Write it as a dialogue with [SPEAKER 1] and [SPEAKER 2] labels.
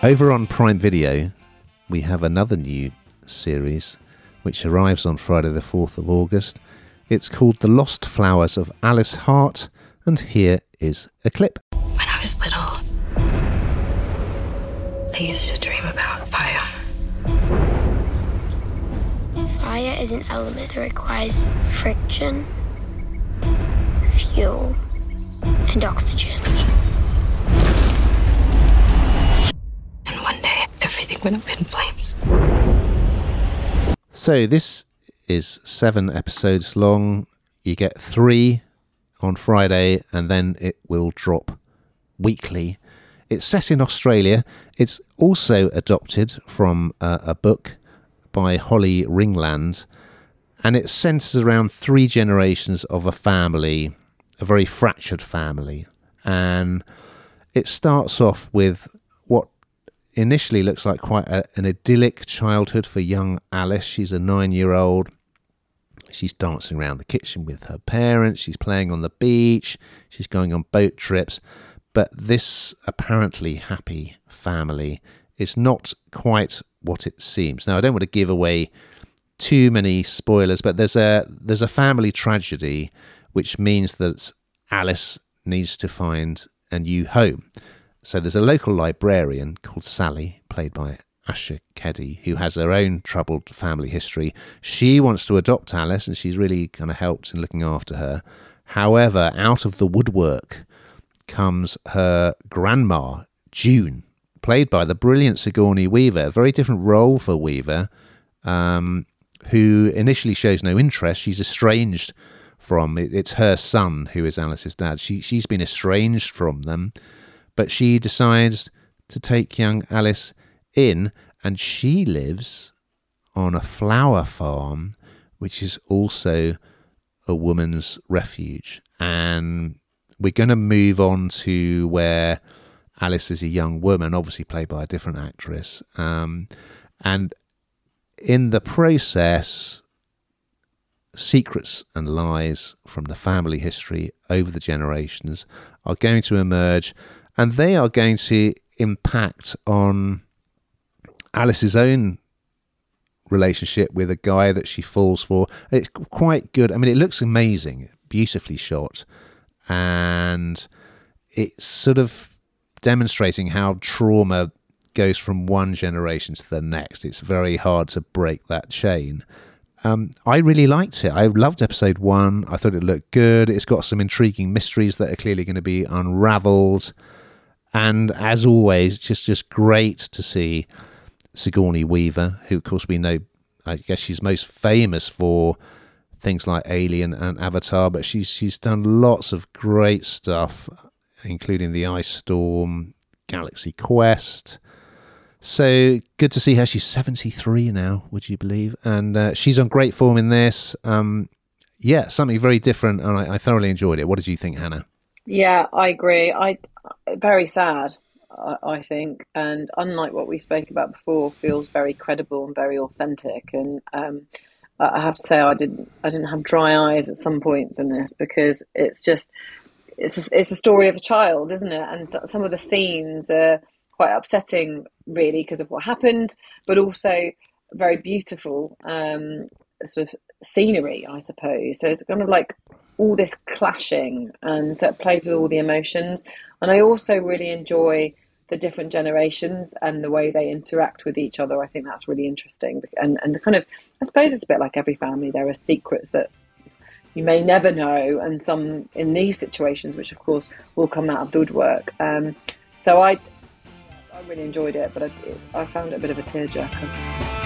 [SPEAKER 1] Over on Prime Video, we have another new series which arrives on Friday, the 4th of August. It's called The Lost Flowers of Alice Hart, and here is a clip.
[SPEAKER 2] When I was little, I used to dream about fire.
[SPEAKER 3] Fire is an element that requires friction, fuel, and oxygen.
[SPEAKER 2] Went up in flames.
[SPEAKER 1] So this is seven episodes long. You get three on Friday, and then it will drop weekly. It's set in Australia. It's also adopted from a, a book by Holly Ringland, and it centers around three generations of a family, a very fractured family. And it starts off with initially looks like quite a, an idyllic childhood for young Alice. She's a nine year old. She's dancing around the kitchen with her parents. She's playing on the beach. She's going on boat trips. But this apparently happy family is not quite what it seems. Now, I don't want to give away too many spoilers, but there's a there's a family tragedy, which means that Alice needs to find a new home. So there's a local librarian called Sally, played by Asha Keddie, who has her own troubled family history. She wants to adopt Alice, and she's really kind of helped in looking after her. However, out of the woodwork comes her grandma, June, played by the brilliant Sigourney Weaver. A very different role for Weaver, um, who initially shows no interest. She's estranged from it's her son who is Alice's dad. She she's been estranged from them, but she decides to take young Alice in, and she lives on a flower farm, which is also a woman's refuge. And we're going to move on to where Alice is a young woman, obviously played by a different actress. Um, and in the process, secrets and lies from the family history over the generations are going to emerge, and they are going to impact on Alice's own relationship with a guy that she falls for. It's quite good. I mean, it looks amazing, beautifully shot, and it's sort of demonstrating how trauma goes from one generation to the next. It's very hard to break that chain. Um, I really liked it. I loved episode one. I thought it looked good. It's got some intriguing mysteries that are clearly going to be unraveled. And as always, just just great to see Sigourney Weaver, who of course we know. I guess she's most famous for things like Alien and Avatar, but she's she's done lots of great stuff, including the Ice Storm, Galaxy Quest. So good to see her. She's 73 now, would you believe? And uh, she's on great form in this. Um, yeah, something very different, and I, I, thoroughly enjoyed it. What did you think, Hannah?
[SPEAKER 4] Yeah, I agree. I very sad, I, think, and unlike what we spoke about before, feels very credible and very authentic. And um, I have to say, I didn't, I didn't have dry eyes at some points in this because it's just, it's a, it's a story of a child, isn't it? And so, some of the scenes are quite upsetting, really, because of what happened, but also very beautiful um, sort of scenery, I suppose. So it's kind of like all this clashing, and so it plays with all the emotions. And I also really enjoy the different generations and the way they interact with each other. I think that's really interesting. And and the kind of, I suppose it's a bit like every family. There are secrets that you may never know, and some in these situations, which of course will come out of the woodwork. Um, so I I really enjoyed it, but I, I found it a bit of a tearjerker.